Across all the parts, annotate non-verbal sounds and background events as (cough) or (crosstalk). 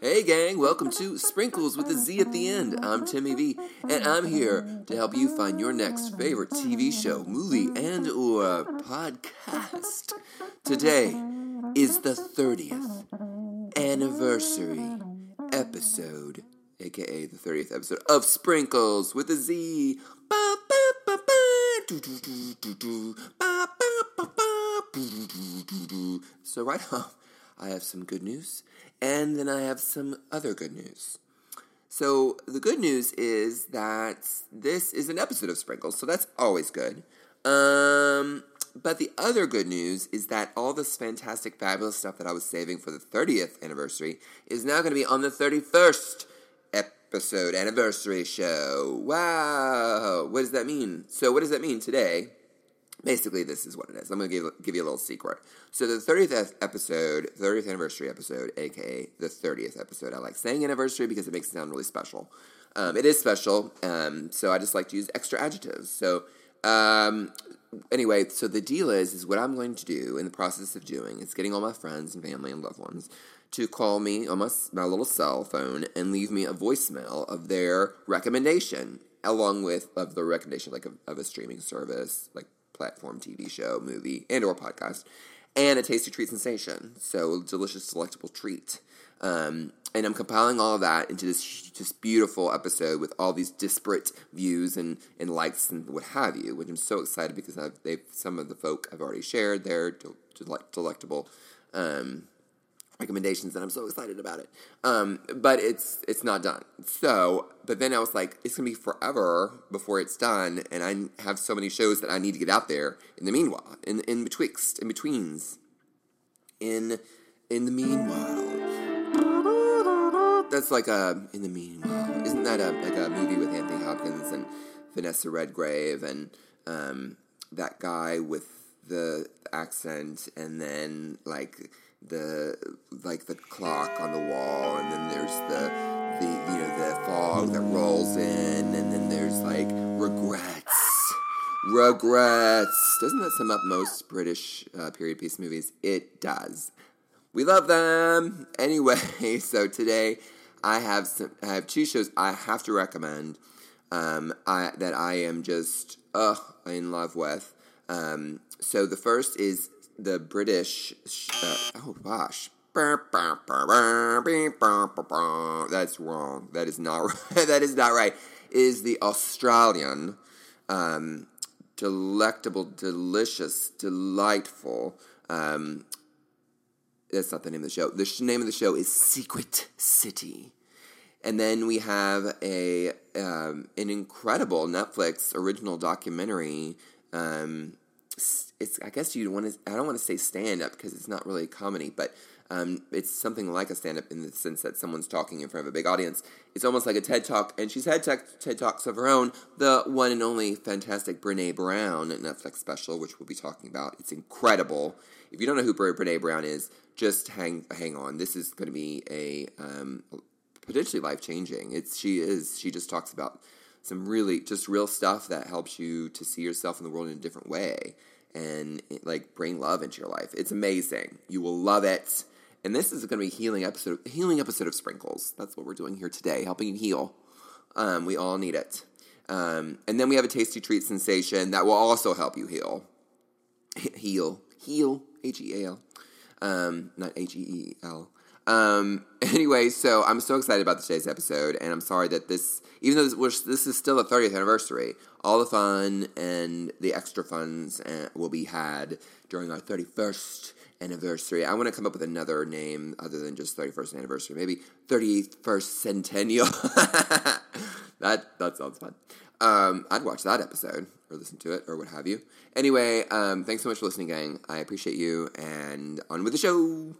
Hey, gang, welcome to Sprinkles with a Z at the end. I'm Timmy V, and I'm here to help you find your next favorite TV show, movie, and or podcast. Today is the 30th anniversary episode, aka the 30th episode of Sprinkles with a Z. So right (laughs) off, I have some good news, and then I have some other good news. So the good news is that this is an episode of Sprinkles, so that's always good. Um, but the other good news is that all this fantastic, fabulous stuff that I was saving for the 30th anniversary is now going to be on the 31st episode anniversary show. Wow! What does that mean? So, what does that mean today? Basically, this is what it is. I'm going to give, give you a little secret. So, the 30th episode, 30th anniversary episode, aka the 30th episode, I like saying anniversary because it makes it sound really special. Um, it is special, um, so I just like to use extra adjectives. So, um, anyway, so the deal is, is what I'm going to do in the process of doing is getting all my friends and family and loved ones to call me on my, my little cell phone and leave me a voicemail of their recommendation, along with of the recommendation like of, of a streaming service, like platform, TV show, movie, and or podcast, and a tasty treat sensation. So a delicious, delectable treat. Um, and I'm compiling all of that into this just beautiful episode with all these disparate views and, and likes and what have you, which I'm so excited because I've, they've some of the folk I've already shared their delectable um, recommendations, and I'm so excited about it. Um, but it's it's not done. So, but then I was like, it's gonna be forever before it's done, and I have so many shows that I need to get out there. In the meanwhile, in in betwixt, in betweens, in in the meanwhile. That's like a in the meanwhile. Isn't that a like a movie with Anthony Hopkins and Vanessa Redgrave and um, that guy with the accent, and then like the like the clock on the wall, and then there's the the you know the fog that rolls in, and then there's like regrets, regrets. Doesn't that sum up most British uh, period piece movies? It does. We love them (laughs) anyway. (laughs) So today I have some, I have two shows I have to recommend. Um, I, that I am just uh, in love with. Um, so the first is the British. Uh, oh gosh. That's wrong. That is not. (laughs) that is not right. Is the Australian, um, delectable, delicious, delightful. Um, that's not the name of the show. The sh- name of the show is Secret City. And then we have a um, an incredible Netflix original documentary um, it's I guess you want to I don't want to say stand up because it's not really a comedy, but um, it's something like a stand up in the sense that someone's talking in front of a big audience. It's almost like a TED talk, and she's had TED talks of her own. The one and only fantastic Brene Brown Netflix special, which we'll be talking about. It's incredible. If you don't know who Brene Brown is, just hang hang on. This is going to be a um, potentially life changing. It's she is she just talks about some really just real stuff that helps you to see yourself in the world in a different way and like bring love into your life. It's amazing. You will love it. And this is going to be healing episode, healing episode of Sprinkles. That's what we're doing here today, helping you heal. Um, we all need it. Um, and then we have a tasty treat sensation that will also help you heal. heal, heal, H E A L, um, not H E E L. Um, (laughs) anyway, so I'm so excited about today's episode, and I'm sorry that this, even though this, this is still the 30th anniversary, all the fun and the extra funds uh, will be had during our 31st anniversary. I want to come up with another name other than just 31st anniversary, maybe 31st centennial. (laughs) that that sounds fun. Um, I'd watch that episode or listen to it or what have you. Anyway, um, thanks so much for listening, gang. I appreciate you, and on with the show.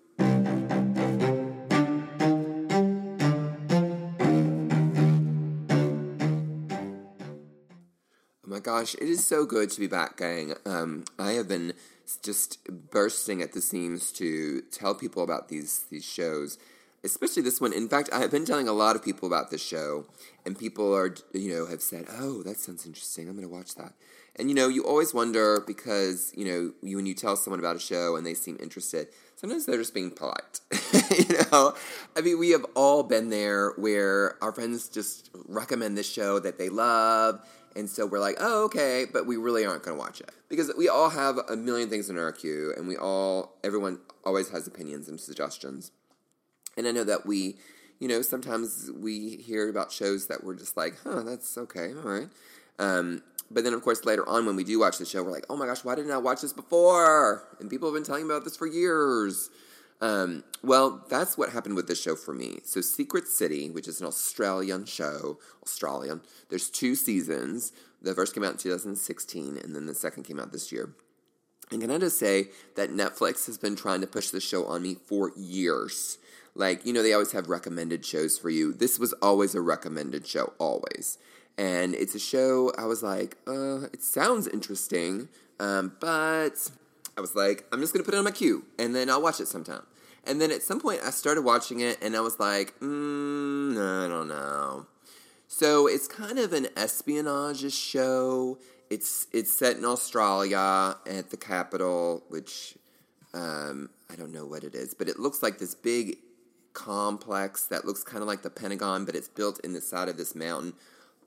Gosh, it is so good to be back, gang. Um, I have been just bursting at the seams to tell people about these these shows, especially this one. In fact, I have been telling a lot of people about this show, and people are you know have said, "Oh, that sounds interesting. I'm going to watch that." And you know, you always wonder because you know you, when you tell someone about a show and they seem interested, sometimes they're just being polite. (laughs) you know, I mean, we have all been there where our friends just recommend this show that they love, and so we're like, oh, okay, but we really aren't going to watch it because we all have a million things in our queue, and we all, everyone always has opinions and suggestions. And I know that we, you know, sometimes we hear about shows that we're just like, huh, that's okay, all right. Um, but then, of course, later on when we do watch the show, we're like, oh my gosh, why didn't I watch this before? And people have been telling me about this for years. Um, well, that's what happened with this show for me. So, Secret City, which is an Australian show, Australian, there's two seasons. The first came out in 2016, and then the second came out this year. And can I just say that Netflix has been trying to push this show on me for years? Like, you know, they always have recommended shows for you. This was always a recommended show, always and it's a show I was like, uh, it sounds interesting, um, but I was like, I'm just gonna put it on my queue, and then I'll watch it sometime. And then at some point, I started watching it, and I was like, mm, I don't know. So it's kind of an espionage show. It's it's set in Australia at the capital, which um, I don't know what it is, but it looks like this big complex that looks kind of like the Pentagon, but it's built in the side of this mountain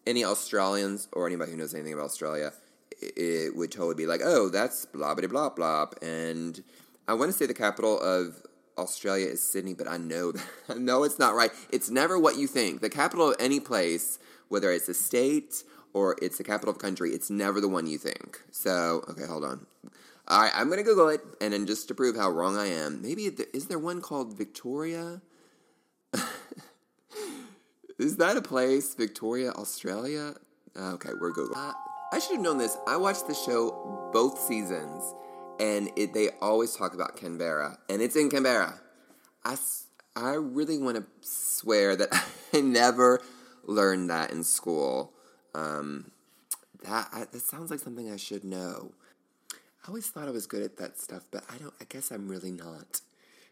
any Australians or anybody who knows anything about Australia, it, would totally be like, oh, that's blah blah blah blah. And I want to say the capital of Australia is Sydney, but I know that, (laughs) know it's not right. It's never what you think. The capital of any place, whether it's a state or it's the capital of a country, it's never the one you think. So, okay, hold on. All right, I'm gonna Google it, and then just to prove how wrong I am, maybe is there one called Victoria? (laughs) Is that a place? Victoria, Australia? Okay, we're Google. Uh, I should have known this. I watched the show both seasons, and it, they always talk about Canberra, and it's in Canberra. I, I really want to swear that (laughs) I never learned that in school. Um, that I, that sounds like something I should know. I always thought I was good at that stuff, but I don't. I guess I'm really not.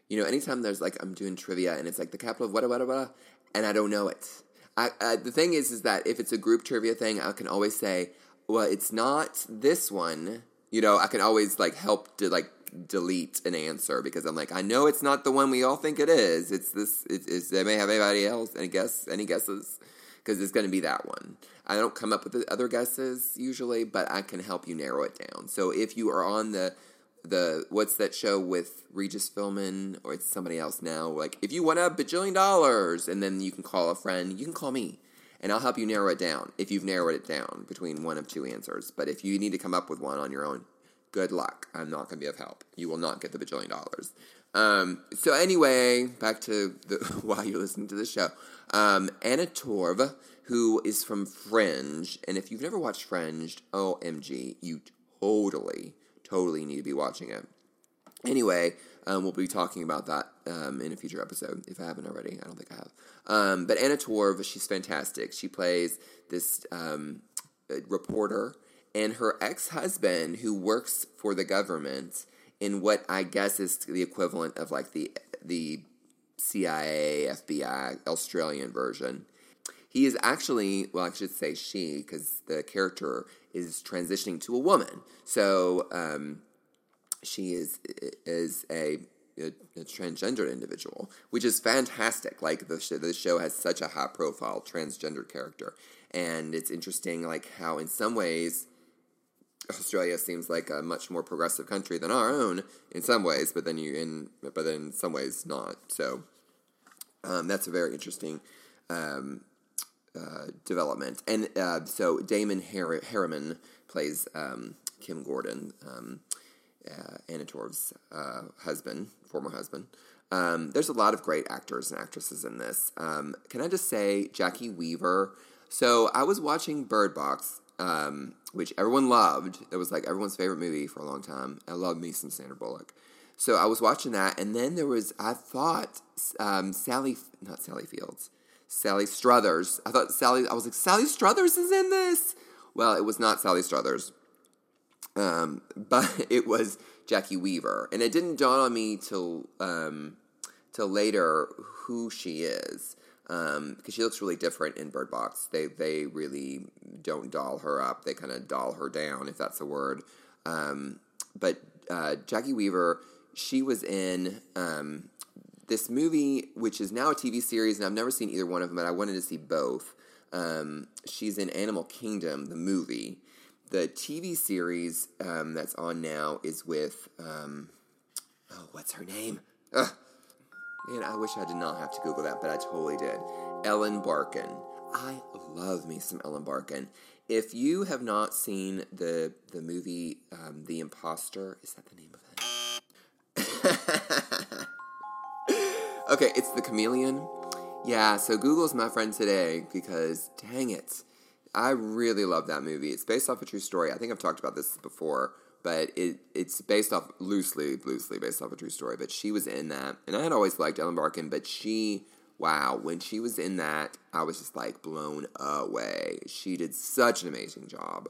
You know, anytime there's like I'm doing trivia and it's like the capital of what what what, and I don't know it. I, I, the thing is, is that if it's a group trivia thing, I can always say, well, it's not this one. You know, I can always like help to like delete an answer because I'm like, I know it's not the one we all think it is. It's this. It's, it's they may have anybody else. Any guess? Any guesses? Because it's going to be that one. I don't come up with the other guesses usually, but I can help you narrow it down. So if you are on the the what's that show with Regis Philbin or it's somebody else now? Like if you want a bajillion dollars, and then you can call a friend, you can call me, and I'll help you narrow it down if you've narrowed it down between one of two answers. But if you need to come up with one on your own, good luck. I'm not going to be of help. You will not get the bajillion dollars. Um, so anyway, back to the, (laughs) why you're listening to the show. Um, Anna Torv, who is from Fringe, and if you've never watched Fringe, OMG, you totally totally need to be watching it. Anyway, um, we'll be talking about that um, in a future episode if I haven't already. I don't think I have. Um, but Anna Torv, she's fantastic. She plays this um, reporter and her ex husband who works for the government in what I guess is the equivalent of like the the CIA, FBI, Australian version. He is actually, well, I should say she, because the character is transitioning to a woman. So um, she is is a, a, a, transgender individual, which is fantastic. Like the show, the show has such a high profile transgender character, and it's interesting, like how in some ways. Australia seems like a much more progressive country than our own in some ways, but then you in but then in some ways not. So um, that's a very interesting um, uh, development. And uh, so Damon Har- Herriman plays um, Kim Gordon, um, uh, Anna Torv's uh, husband, former husband. Um, there's a lot of great actors and actresses in this. Um, can I just say Jacki Weaver? So I was watching Bird Box, um, which everyone loved. It was like everyone's favorite movie for a long time. I love me some Sandra Bullock. So I was watching that, and then there was I thought um, Sally, not Sally Fields, Sally Struthers. I thought Sally, I was like, Sally Struthers is in this? Well, it was not Sally Struthers, um, (laughs) but it was Jacki Weaver. And it didn't dawn on me till, um, till later who she is. Because um, she looks really different in Bird Box. They, they really don't doll her up. They kind of doll her down, if that's a word. Um, but uh, Jacki Weaver she was in um, this movie, which is now a TV series, and I've never seen either one of them, but I wanted to see both. Um, she's in Animal Kingdom, the movie. The TV series um, that's on now is with, um, oh, what's her name? Ugh. Man, I wish I did not have to Google that, but I totally did. Ellen Barkin. I love me some Ellen Barkin. If you have not seen the the movie um, The Imposter, is that the name of it? (laughs) okay, it's The Chameleon. Yeah, so Google's my friend today because dang it. I really love that movie. It's based off a true story. I think I've talked about this before, but it it's based off loosely, loosely based off a true story. But she was in that, and I had always liked Ellen Barkin, but she, wow, when she was in that, I was just like blown away. She did such an amazing job.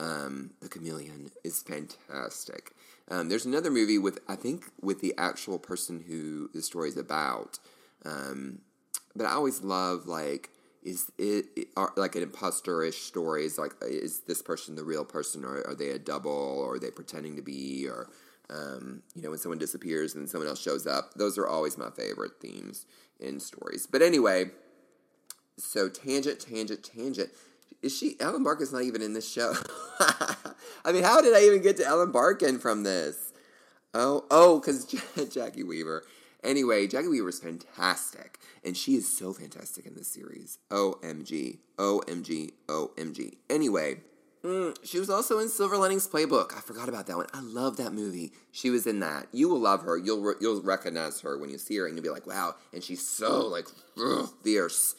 Um, the Chameleon is fantastic. Um, there's another movie with I think with the actual person who the story is about. Um, but I always love like is it, are, like an impostor-ish story? Is like is this person the real person? Or are they a double? Or are they pretending to be? Or um, you know when someone disappears and someone else shows up. Those are always my favorite themes in stories. But anyway so tangent tangent tangent. Is she ellen barkin's not even in this show. (laughs) I mean how did i even get to ellen barkin from this? Oh oh because (laughs) jackie weaver Anyway, Jacki Weaver is fantastic, and she is so fantastic in this series. OMG, OMG, OMG. Anyway, mm, she was also in Silver Linings Playbook. I forgot about that one. I love that movie. She was in that. You will love her. You'll re- you'll recognize her when you see her, and you'll be like, wow. And she's so like fierce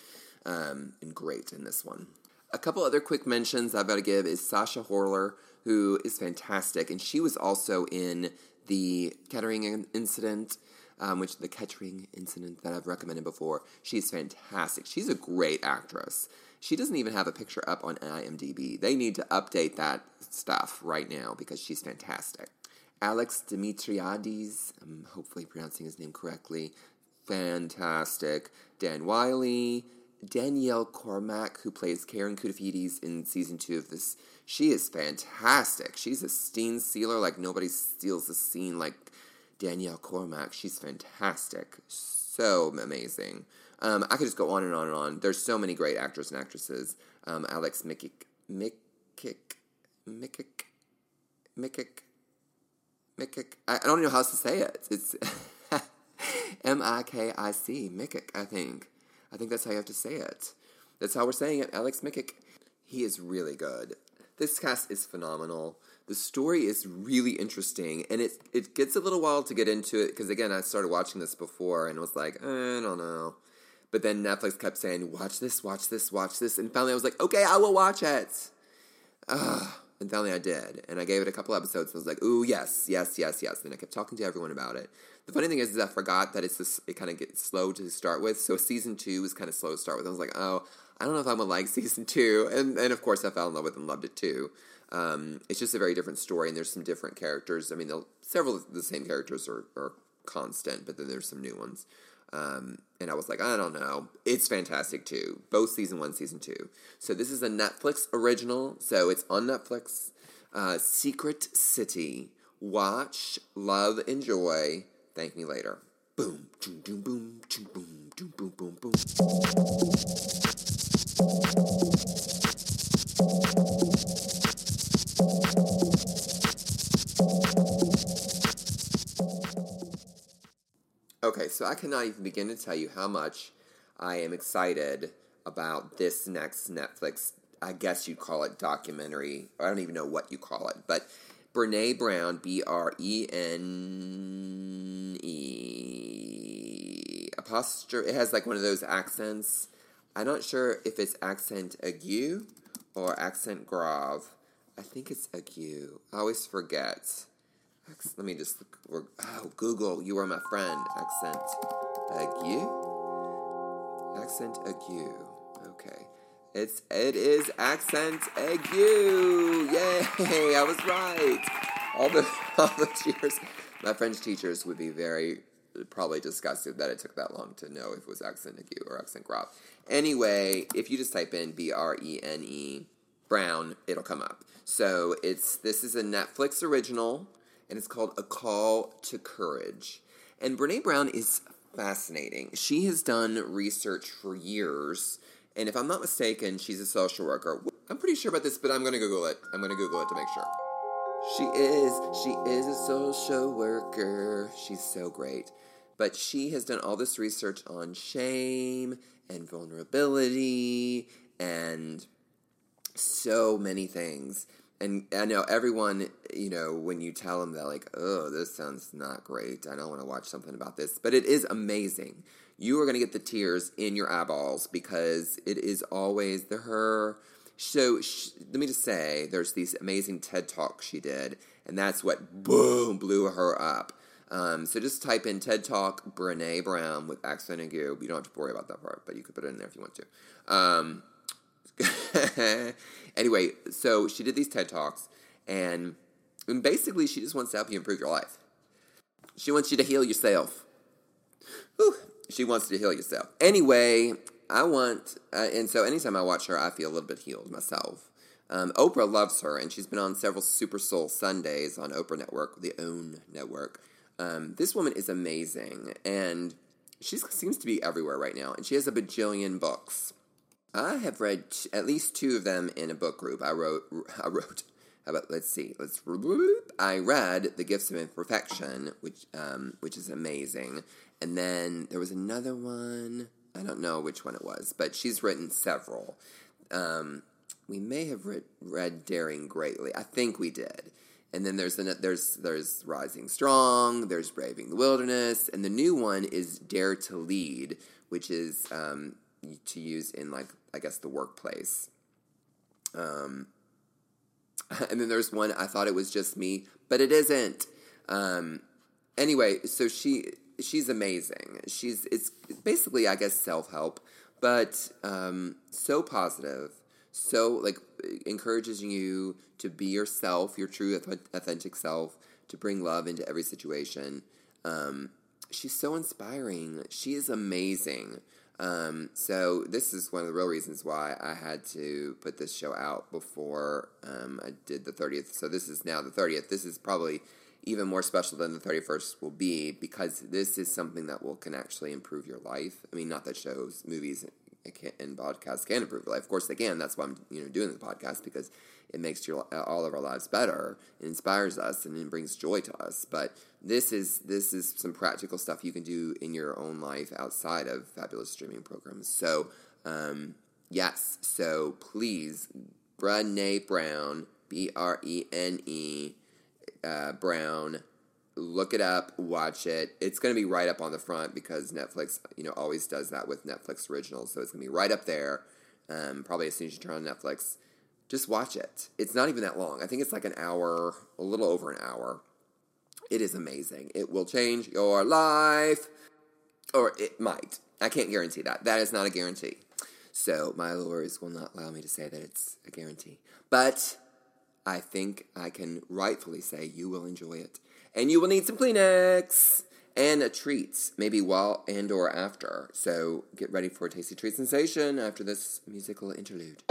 um, and great in this one. A couple other quick mentions I've got to give is Sacha Horler, who is fantastic, and she was also in the Kettering incident um, which the Kettering incident that I've recommended before. She's fantastic. She's a great actress. She doesn't even have a picture up on IMDb. They need to update that stuff right now because she's fantastic. Alex Dimitriades, I'm hopefully pronouncing his name correctly, fantastic. Dan Wyllie, Danielle Cormack, who plays Karen Koutoufides in season two of this, she is fantastic. She's a scene stealer like nobody steals a scene like Danielle Cormack. She's fantastic. So amazing. Um, I could just go on and on and on. There's so many great actors and actresses. Um, Alex Mikic, Mikic, Mikic, Mikic, Mikic. I, I don't know how else to say it. It's (laughs) M I K I C, Mikic, I think. I think that's how you have to say it. That's how we're saying it. Alex Mikic. He is really good. This cast is phenomenal the story is really interesting and it it gets a little while to get into it because again I started watching this before and was like eh, I don't know, but then Netflix kept saying watch this, watch this, watch this, and finally I was like okay I will watch it. Uh, and finally I did, and I gave it a couple episodes. And I was like, "Ooh, yes, yes, yes, yes." And I kept talking to everyone about it. The funny thing is, is I forgot that it's this, it kind of gets slow to start with. So season two was kind of slow to start with. I was like, "Oh, I don't know if I'm gonna like (laughs) season two. and and of course I fell in love with it and loved it too. Um, it's just a very different story, and there's some different characters. I mean, several of the same characters are, are constant, but then there's some new ones. Um, and I was like, I don't know. It's fantastic too. Both season one, season two. So this is a Netflix original. So it's on Netflix. Uh, Secret City. Watch, love, enjoy. Thank me later. Boom, boom, boom, boom, boom, boom, boom, boom, boom. Okay, so I cannot even begin to tell you how much I am excited about this next Netflix, I guess you'd call it documentary. I don't even know what you call it, but Brene Brown, B R E N E apostrophe. It has like one of those accents. I'm not sure if it's accent aigu or accent grave. I think it's aigu. I always forget. Let me just look. Oh, Google, you are my friend. Accent aigu. Accent aigu. Okay. It's it is accent aigu. Yay! I was right. All the (laughs) all the teachers, my French teachers would be very probably disgusted that it took that long to know if it was accent aigu or accent grave. Anyway, if you just type in B R E N E Brown, it'll come up. So it's this is a Netflix original and it's called A Call to Courage. And Brene Brown is fascinating. She has done research for years, and if I'm not mistaken, she's a social worker. I'm pretty sure about this, but I'm going to Google it. I'm going to Google it to make sure. She is. She is a social worker. She's so great. But she has done all this research on shame and vulnerability and so many things. And I know everyone, you know, when you tell them that, like, oh, this sounds not great. I don't want to watch something about this. But it is amazing. You are going to get the tears in your eyeballs because it is always the her. So she, let me just say, there's these amazing TED Talks she did, and that's what boom blew her up. Um, so just type in TED Talk Brene Brown with accent aigu. You don't have to worry about that part, but you could put it in there if you want to. Um, (laughs) anyway, so she did these TED Talks, and, and basically she just wants to help you improve your life. She wants you to heal yourself. Whew. She wants you to heal yourself. Anyway, I want, uh, and so anytime I watch her, I feel a little bit healed myself. Um, Oprah loves her, and she's been on several Super Soul Sundays on Oprah Network, the OWN network. Um, this woman is amazing, and she seems to be everywhere right now, and she has a bajillion books. I have read t- at least two of them in a book group. I wrote, I wrote. How about let's see, let's. I read The Gifts of Imperfection, which um, which is amazing, and then there was another one. I don't know which one it was, but she's written several. Um, we may have read, read Daring Greatly. I think we did. And then there's an, there's there's Rising Strong. There's Braving the Wilderness, and the new one is Dare to Lead, which is um, to use in like I guess the workplace. Um, (laughs) and then there's one I thought it was just me, but it isn't. Um, anyway, so she she's amazing. She's it's basically I guess self help, but um, so positive, so like encourages you to be yourself, your true authentic self, to bring love into every situation. Um, she's so inspiring. She is amazing. Um, so this is one of the real reasons why I had to put this show out before um, I did the 30th. So this is now the 30th. This is probably even more special than the 31st will be because this is something that will can actually improve your life. I mean, not that shows, movies, and podcasts can improve your life. Of course, they can. That's why I'm you know doing the podcast because it makes your all of our lives better. It inspires us and it brings joy to us. But this is this is some practical stuff you can do in your own life outside of fabulous streaming programs. So um, yes, so please, Brene Brown, B R E N E uh, Brown look it up, watch it. It's going to be right up on the front because Netflix, you know, always does that with Netflix originals. So it's going to be right up there. Um, probably as soon as you turn on Netflix, just watch it. It's not even that long. I think it's like an hour, a little over an hour. It is amazing. It will change your life, or it might. I can't guarantee that. That is not a guarantee. So my lawyers will not allow me to say that it's a guarantee. But I think I can rightfully say you will enjoy it and you will need some Kleenex and a treats, maybe while and or after. So get ready for a tasty treat sensation after this musical interlude.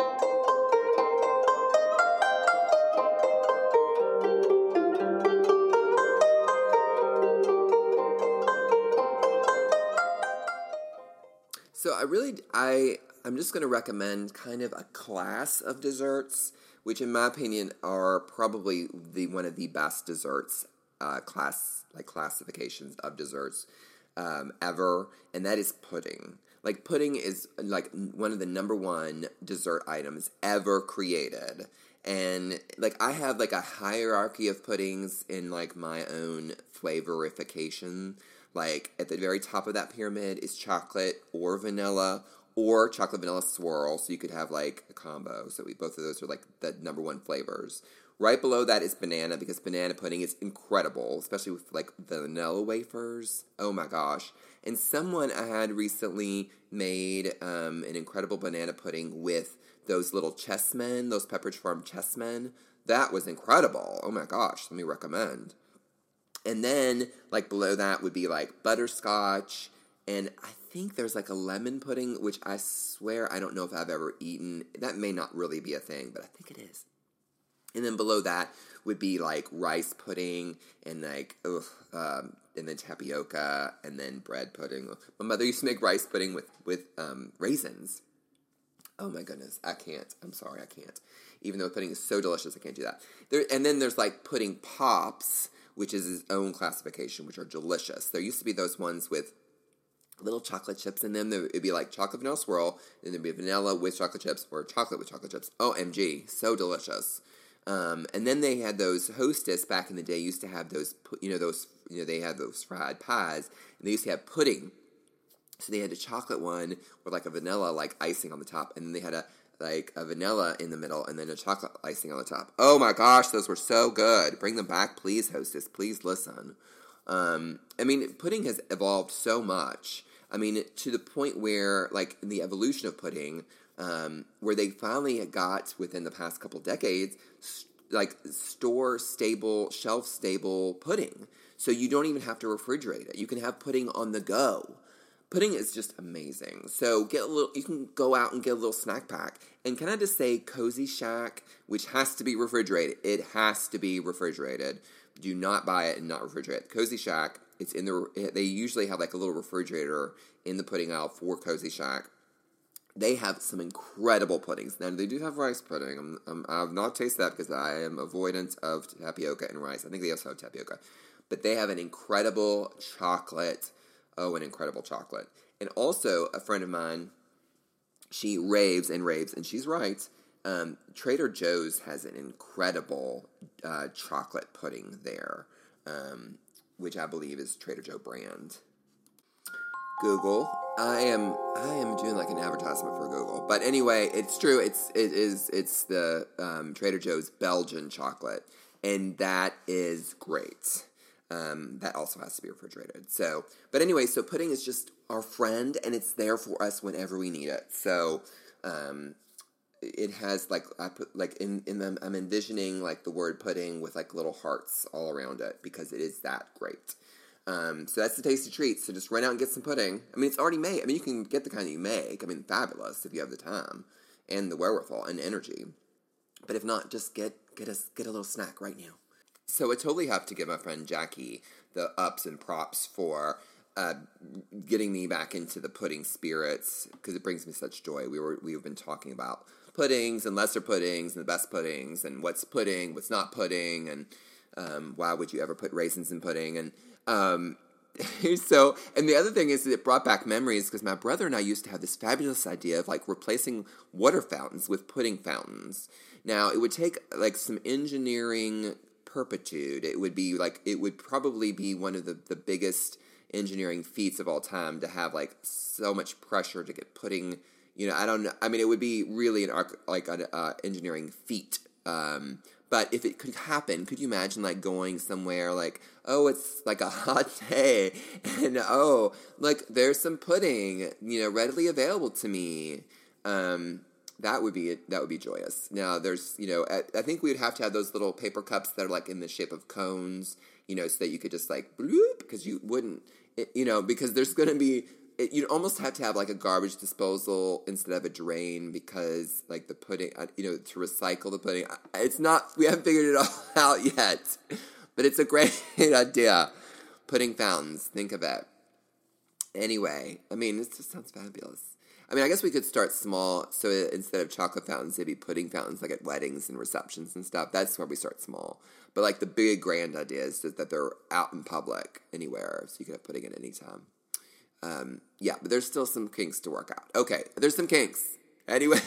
Really I I'm just going to recommend kind of a class of desserts which in my opinion are probably the one of the best desserts uh, class like classifications of desserts um, ever, and that is pudding. Like pudding is like one of the number one dessert items ever created. And like I have like a hierarchy of puddings in like my own flavorification. Like at the very top of that pyramid is chocolate or vanilla or chocolate vanilla swirl. So you could have like a combo. So we both of those are like the number one flavors. Right below that is banana because banana pudding is incredible, especially with like the vanilla wafers. Oh my gosh. And someone I had recently made um, an incredible banana pudding with those little chessmen, those Pepperidge Farm chessmen. That was incredible. Oh my gosh, let me recommend. And then, like below that, would be like butterscotch. And I think there's like a lemon pudding, which I swear I don't know if I've ever eaten. That may not really be a thing, but I think it is. And then below that would be like rice pudding and like ugh, um, and then tapioca and then bread pudding. My mother used to make rice pudding with with um, raisins. Oh my goodness, I can't. I'm sorry, I can't. Even though pudding is so delicious, I can't do that. There, and then there's like pudding pops, which is its own classification, which are delicious. There used to be those ones with little chocolate chips in them. It'd be like chocolate vanilla swirl, and there'd be vanilla with chocolate chips or chocolate with chocolate chips. OMG, so delicious. Um, and then they had those hostess back in the day used to have those, you know, those, you know, they had those fried pies, and they used to have pudding. So they had a chocolate one with like a vanilla like icing on the top, and then they had a like a vanilla in the middle, and then a chocolate icing on the top. Oh my gosh, those were so good! Bring them back, please, hostess. Please listen. Um, I mean, pudding has evolved so much. I mean, to the point where, like, in the evolution of pudding, um, where they finally got within the past couple decades, st- like store stable, shelf stable pudding. So you don't even have to refrigerate it. You can have pudding on the go. Pudding is just amazing. So get a little. You can go out and get a little snack pack. And can I just say, Kozy Shack, which has to be refrigerated. It has to be refrigerated. Do not buy it and not refrigerate. Kozy Shack. It's in the. They usually have like a little refrigerator in the pudding aisle for Kozy Shack they have some incredible puddings. Now they do have rice pudding. I have not tasted that because I am avoidant of tapioca and rice. I think they also have tapioca, but they have an incredible chocolate. Oh, an incredible chocolate! And also, a friend of mine, she raves and raves, and she's right. Um, Trader Joe's has an incredible uh, chocolate pudding there, um, which I believe is Trader Joe brand. Google. I am I am doing like an advertisement for Google, but anyway, it's true. It's it is it's the um, Trader Joe's Belgian chocolate, and that is great. Um, that also has to be refrigerated. So, but anyway, so pudding is just our friend, and it's there for us whenever we need it. So, um, it has like I put like in in them. I'm envisioning like the word pudding with like little hearts all around it because it is that great. Um, so that's the tasty treat. So just run out and get some pudding. I mean, it's already made. I mean, you can get the kind you make. I mean, fabulous if you have the time and the wherewithal and energy. But if not, just get get us get a little snack right now. So I totally have to give my friend Jackie the ups and props for uh, getting me back into the pudding spirits because it brings me such joy. We were we've been talking about puddings and lesser puddings and the best puddings and what's pudding, what's not pudding, and um, why would you ever put raisins in pudding and um, (laughs) so, and the other thing is it brought back memories because my brother and I used to have this fabulous idea of like replacing water fountains with pudding fountains. Now, it would take like some engineering perpetude. It would be like, it would probably be one of the, the biggest engineering feats of all time to have like so much pressure to get pudding. You know, I don't know. I mean, it would be really an like an uh, engineering feat. Um, but if it could happen, could you imagine like going somewhere like, oh, it's like a hot (laughs) day, and oh, like there's some pudding, you know, readily available to me. Um, that would be that would be joyous. Now there's you know I, I, think we would have to have those little paper cups that are like in the shape of cones, you know, so that you could just like bloop because you wouldn't, it, you know, because there's going to be it, you'd almost have to have like a garbage disposal instead of a drain because like the pudding, uh, you know, to recycle the pudding. It's not, we haven't figured it (laughs) all out yet, but it's a great (laughs) idea. Pudding fountains, think of it. Anyway, I mean, this just sounds fabulous. I mean, I guess we could start small. So instead of chocolate fountains, it'd be pudding fountains, like at weddings and receptions and stuff. That's where we start small. But like the big grand idea is that they're out in public anywhere, so you can have pudding at any time. Um, yeah, but there's still some kinks to work out. Okay, there's some kinks. (laughs) Anyway,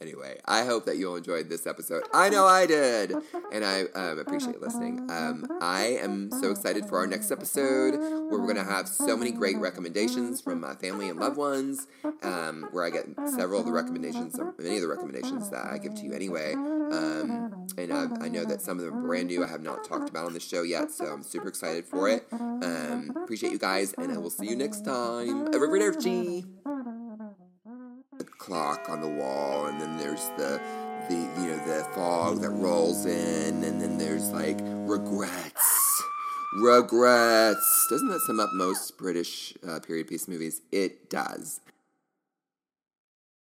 Anyway, I hope that you all enjoyed this episode. I know (laughs) I did, and I um, appreciate listening. Um, I am so excited for our next episode, where we're going to have so many great recommendations from my family and loved ones. Um, where I get several of the recommendations, many of the recommendations that I give to you anyway. Um, and I, I, know that some of them are brand new. I have not talked about on the show yet, so I'm super excited for it. Um, appreciate you guys, and I will see you next time. Arrivederci clock on the wall, and then there's the the you know the fog that rolls in, and then there's like regrets, regrets. Doesn't that sum up most British uh, period piece movies? It does.